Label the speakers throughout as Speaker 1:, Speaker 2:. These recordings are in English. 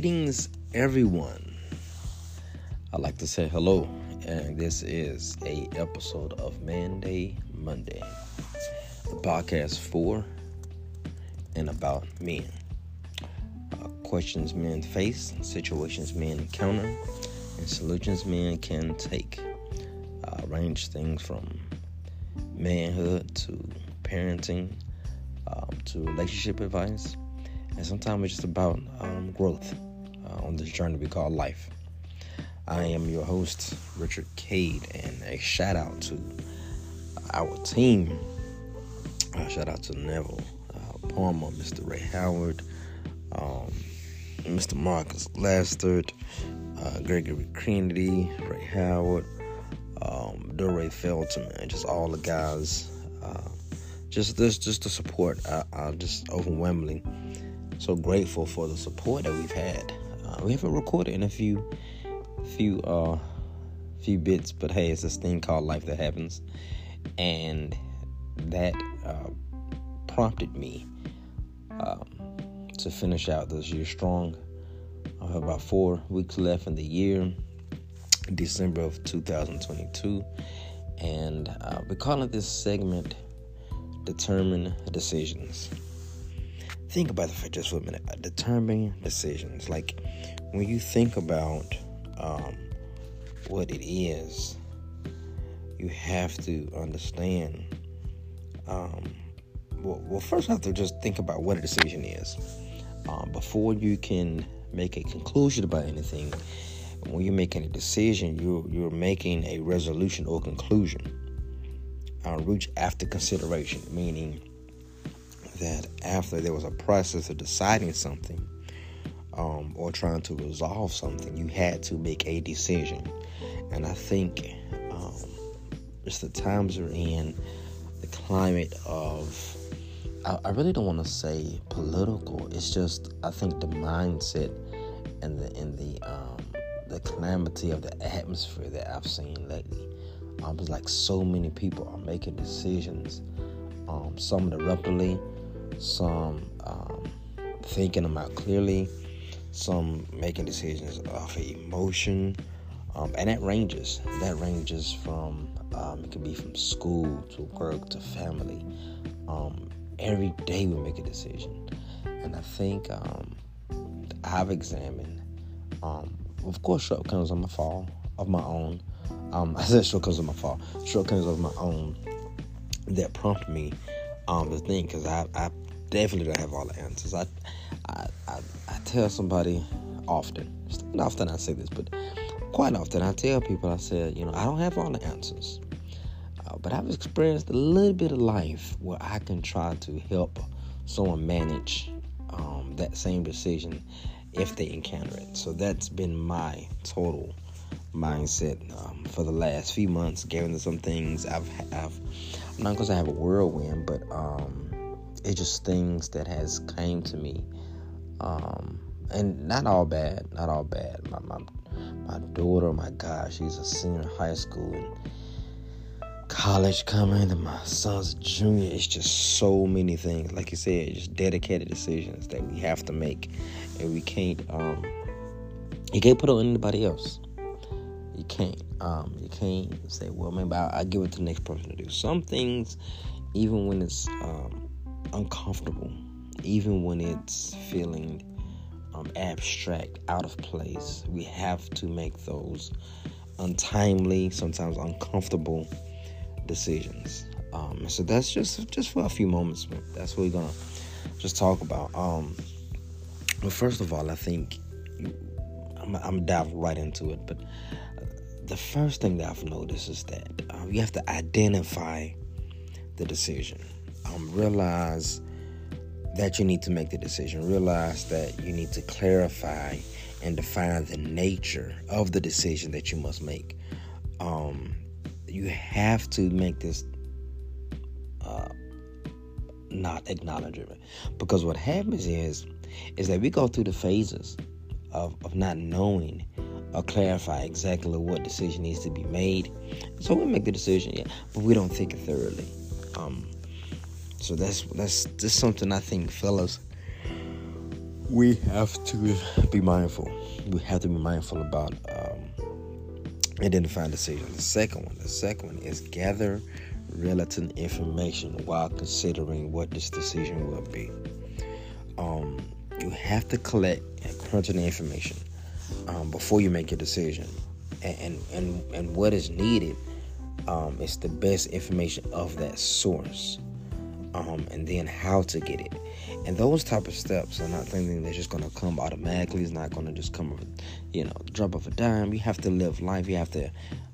Speaker 1: Greetings, everyone. I'd like to say hello, and this is a episode of Man Monday, the podcast for and about men. Uh, questions men face, situations men encounter, and solutions men can take. Uh, range things from manhood to parenting um, to relationship advice and sometimes it's just about um, growth uh, on this journey we call life. I am your host, Richard Cade, and a shout out to our team. Uh, shout out to Neville uh, Palmer, Mr. Ray Howard, um, Mr. Marcus Lastard, uh, Gregory Kennedy, Ray Howard, um, Dore Felton, and just all the guys. Uh, just this, just the support. I, I just overwhelmingly so grateful for the support that we've had. Uh, we haven't recorded in a few, few, uh, few bits, but hey, it's this thing called life that happens, and that uh, prompted me um, to finish out this year strong. I have about four weeks left in the year, December of 2022, and uh, we're calling this segment "Determine Decisions." Think about it for just a minute. Determining decisions, like when you think about um, what it is, you have to understand. Um, well, well, first, you have to just think about what a decision is um, before you can make a conclusion about anything. When you're making a decision, you're you're making a resolution or conclusion. Uh, reach after consideration, meaning that after there was a process of deciding something um, or trying to resolve something, you had to make a decision. And I think um, the times we're in, the climate of, I, I really don't want to say political. It's just I think the mindset and the and the um, the calamity of the atmosphere that I've seen lately. Um, it's like so many people are making decisions, um, some abruptly, some um, thinking them out clearly, some making decisions off of emotion, um, and that ranges. That ranges from um, it could be from school to work to family. Um, every day we make a decision, and I think um, I've examined. Um, of course, shortcomings of my fall of my own. I said shortcomings of my fall, shortcomings of my own that prompt me um, the thing because I, I definitely don't have all the answers. I, I, I, I tell somebody often, often I say this, but quite often I tell people, I said, you know, I don't have all the answers, uh, but I've experienced a little bit of life where I can try to help someone manage um, that same decision if they encounter it. So that's been my total mindset um, for the last few months. Given some things I've, I've I'm not because I have a whirlwind, but um, it's just things that has came to me um, and not all bad not all bad. My, my my daughter my god she's a senior in high school and college coming and my son's junior. It's just so many things. Like you said just dedicated decisions that we have to make and we can't um you can't put on anybody else. You can't um you can't say well maybe I'll, I'll give it to the next person to do some things even when it's um uncomfortable, even when it's feeling um, abstract, out of place. We have to make those untimely, sometimes uncomfortable decisions. Um, so that's just just for a few moments. That's what we're gonna just talk about. Um, but first of all, I think I'm, I'm dive right into it. But the first thing that I've noticed is that um, you have to identify the decision um, realize that you need to make the decision. Realize that you need to clarify and define the nature of the decision that you must make. Um, you have to make this uh, not acknowledge because what happens is is that we go through the phases of, of not knowing or clarify exactly what decision needs to be made. So we make the decision, yeah, but we don't think it thoroughly. Um, so that's that's just something I think fellas we have to be mindful. We have to be mindful about um, identifying decisions. The second one, the second one is gather relevant information while considering what this decision will be. Um, you have to collect crunching information um, before you make a decision, and and and what is needed um, is the best information of that source, um, and then how to get it. And those type of steps are not something that's just to come automatically. It's not to just come, you know, drop of a dime. You have to live life. You have to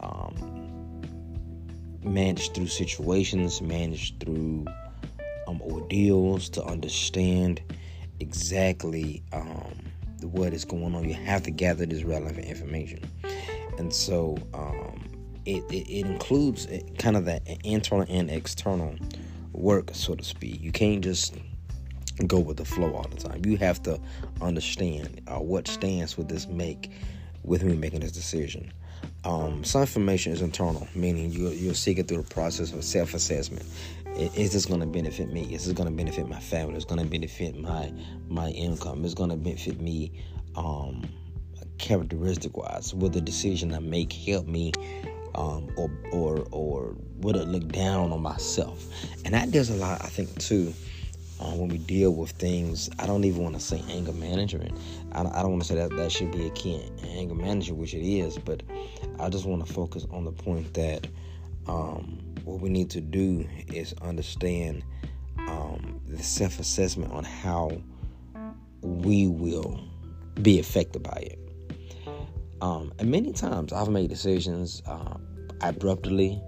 Speaker 1: um, manage through situations, manage through um, ordeals to understand exactly um, what is going on. You have to gather this relevant information, and so um, it, it, it, includes kind of that internal and external work, so to speak. You can't just go with the flow all the time. You have to understand uh, what stance would this make with me making this decision. Um, some information is internal, meaning you, you'll seek it through the process of self assessment. Is this going to benefit me? Is this going to benefit my family? Is going to benefit my my income? Is going to benefit me um, characteristic wise? Will the decision I make help me um, or or or would it look down on myself? And that does a lot, I think, too uh, when we deal with things. I don't even want to say anger management. I, I don't want to say that that should be a key anger management, which it is, but I just want to focus on the point that um, what we need to do is understand um, the self assessment on how we will be affected by it. Um, and many times I've made decisions uh, abruptly,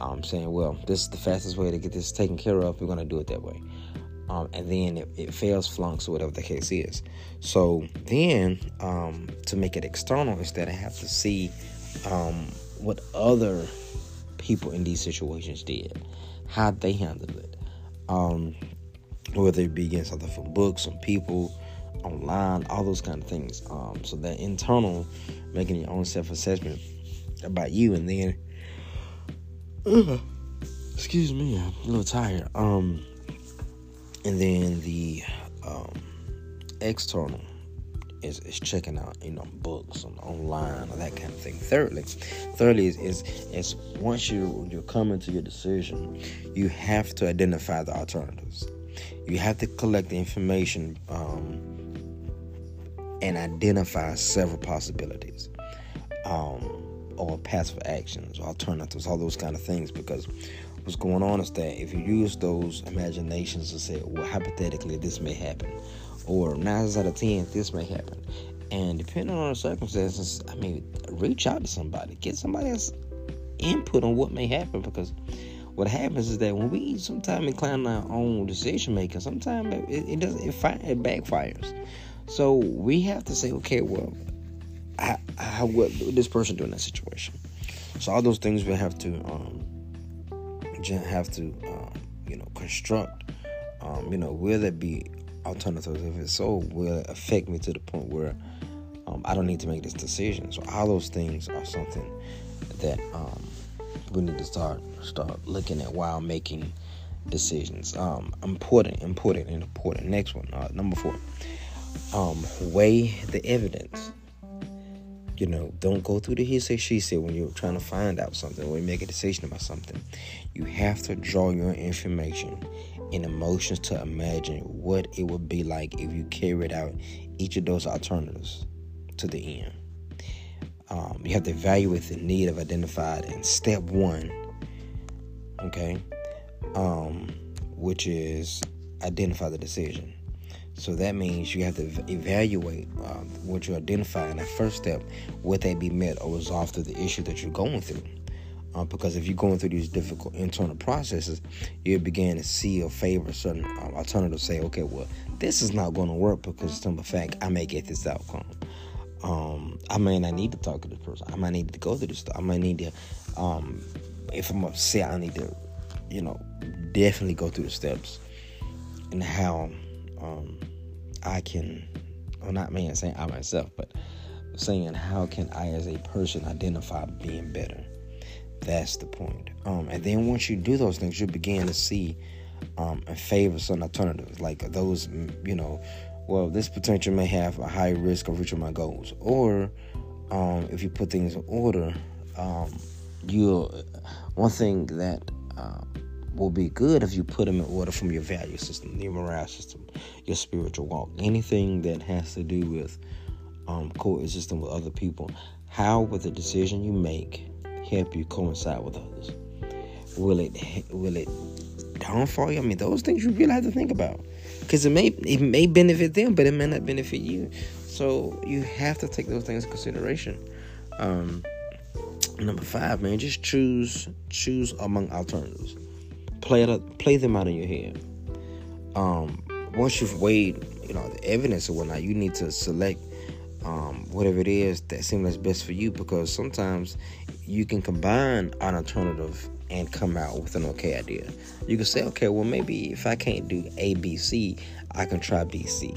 Speaker 1: um, saying, well, this is the fastest way to get this taken care of. We're going to do it that way um, and then it, it, fails, flunks, whatever the case is. So then, um, to make it external, instead, I have to see um, what other people in these situations did, how they handled it, um, whether it be against other from books, from people, online, all those kind of things. Um, so that internal, making your own self-assessment about you, and then, uh, excuse me, I'm a little tired. Um, and then the um, external is, is checking out you know books on online or that kind of thing. Thirdly thirdly is, is is once you you're coming to your decision you have to identify the alternatives. You have to collect the information um, and identify several possibilities um, or paths for actions alternatives all those kind of things because what's going on is that if you use those imaginations to say, well, hypothetically, this may happen, or nine out of ten, this may happen, and depending on the circumstances, I mean, reach out to somebody, get somebody else input on what may happen, because what happens is that when we sometimes incline our own decision making, sometimes it, it doesn't, it, fi- it backfires. So we have to say, okay, well, how, how what this person do in that situation? So all those things we have to um, have to, um, you know, construct. Um, you know, will there be alternatives? If it's so, will it affect me to the point where um, I don't need to make this decision? So all those things are something that um, we need to start start looking at while making decisions. Um, important, important, and important. Next one, uh, number four. Um, weigh the evidence you know, don't go through the he said, she said when you're trying to find out something or make a decision about something. You have to draw your information and emotions to imagine what it would be like if you carried out each of those alternatives to the end. Um, you have to evaluate the need of identified in step one, okay, um, which is identify the decision. So that means you have to evaluate um, what you identify in that first step. Would they be met or resolved through the issue that you're going through? Uh, because if you're going through these difficult internal processes, you begin to see or favor certain um, alternatives. Say, okay, well, this is not going to work because, of the fact, I may get this outcome. Um, I may not need to talk to this person. I might need to go through this stuff. I might need to, um, if I'm upset, I need to, you know, definitely go through the steps and how um, I can, well, not me, I'm saying I myself, but saying how can I as a person identify being better? That's the point. Um, and then once you do those things, you begin to see um, and favor some alternatives, like those, you know, well, this potential may have a high risk of reaching my goals. Or um, if you put things in order, um, you one thing that uh, will be good if you put them in order from your value system, your morale system, your spiritual walk, anything that has to do with um, coexisting with other people. How will the decision you make help you coincide with others? Will it will it downfall you? I mean, those things you really have to think about because it may it may benefit them, but it may not benefit you. So you have to take those things into consideration. Um, number five, man, just choose choose among alternatives. Play it, play them out in your head. Um, once you've weighed, you know, the evidence or whatnot, you need to select um, whatever it is that seems best for you because sometimes you can combine an alternative and come out with an okay idea. You can say, okay, well, maybe if I can't do A, B, C, I can try B, C.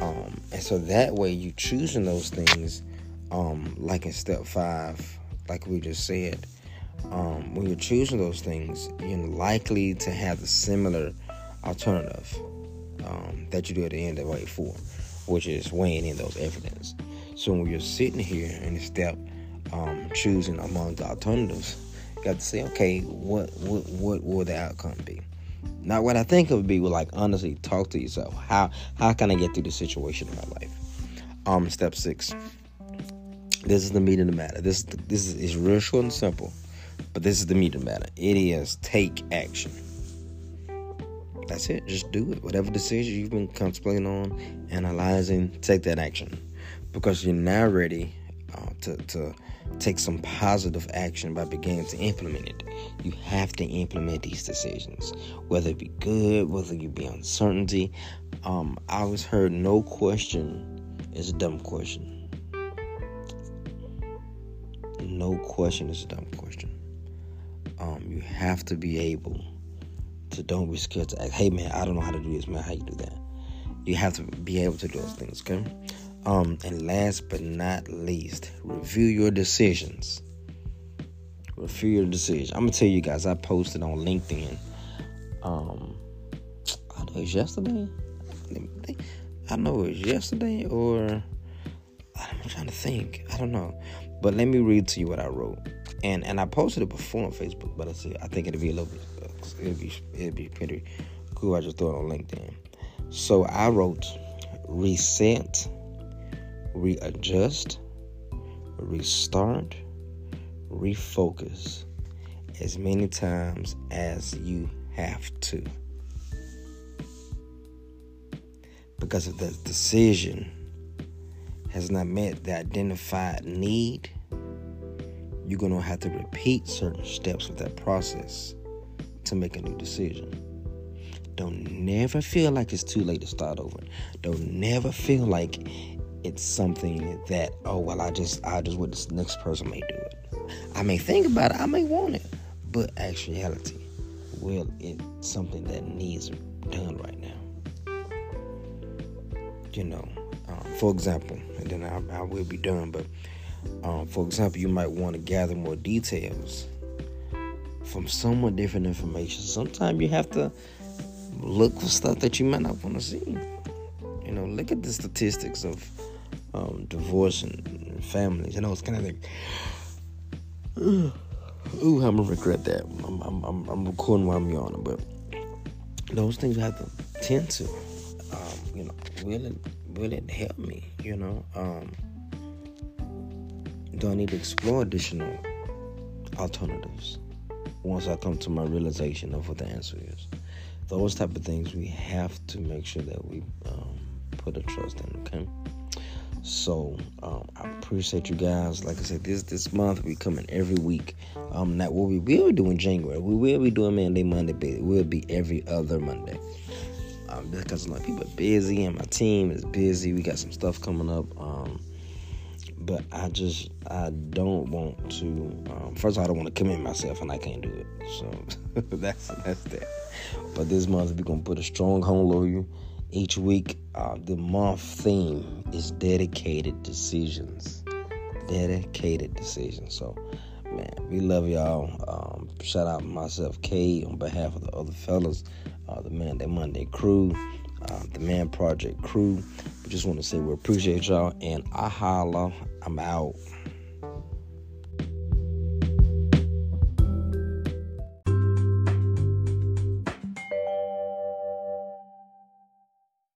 Speaker 1: Um, and so that way you choosing those things, um, like in step five, like we just said, um, when you're choosing those things, you're likely to have a similar alternative um, that you do at the end of way four, which is weighing in those evidence. So when you're sitting here in the step, um, choosing among the alternatives, you got to say, okay, what what what will the outcome be? Not what I think it would be, but like honestly talk to yourself. How how can I get through the situation in my life? Um, step six. This is the meat of the matter. This this is, is real short and simple, but this is the meat of the matter. It is take action. That's it. Just do it. Whatever decision you've been contemplating on, analyzing, take that action, because you're now ready uh, to to take some positive action by beginning to implement it. You have to implement these decisions, whether it be good, whether you be uncertainty. Um, I always heard no question is a dumb question. No question is a dumb question. Um, you have to be able to don't be scared to ask, hey man, I don't know how to do this, man. How you do that? You have to be able to do those things, okay? Um, and last but not least, review your decisions. Review your decisions. I'm gonna tell you guys, I posted on LinkedIn. Um, I know it was yesterday. I know it was yesterday, or I'm trying to think. I don't know, but let me read to you what I wrote. And and I posted it before on Facebook, but I see. I think it'll be a little bit. It'll be it'll be pretty cool. I just throw it on LinkedIn. So I wrote, reset readjust, restart, refocus as many times as you have to. Because if the decision has not met the identified need, you're going to have to repeat certain steps of that process to make a new decision. Don't never feel like it's too late to start over. Don't never feel like it's something that oh well I just I just what this next person may do it. I may think about it, I may want it, but actuality, well, it's something that needs done right now. You know, um, for example, and then I, I will be done. But um, for example, you might want to gather more details from somewhat different information. Sometimes you have to look for stuff that you might not want to see. You know, look at the statistics of um, divorce and families. You know, it's kind of like, ooh, I'm gonna regret that. I'm, I'm, I'm, I'm recording while I'm yawning, but those things have to tend to, um, you know, will it, will it help me? You know, um, do I need to explore additional alternatives once I come to my realization of what the answer is? Those type of things we have to make sure that we um, put a trust in. Okay. So um, I appreciate you guys. Like I said, this this month we coming every week. Um, not what we will do in January. We will be doing Monday, Monday, but it will be every other Monday. Um, because a lot of people are busy and my team is busy. We got some stuff coming up. Um, but I just I don't want to. Um, first of all, I don't want to commit myself, and I can't do it. So that's that's that. But this month we're gonna put a strong hold on you each week, uh, the month theme is dedicated decisions. Dedicated decisions. So, man, we love y'all. Um, shout out myself, K, on behalf of the other fellas, uh, the Man Monday crew. Uh, the Man Project crew. We just want to say we appreciate y'all, and I holla. I'm out.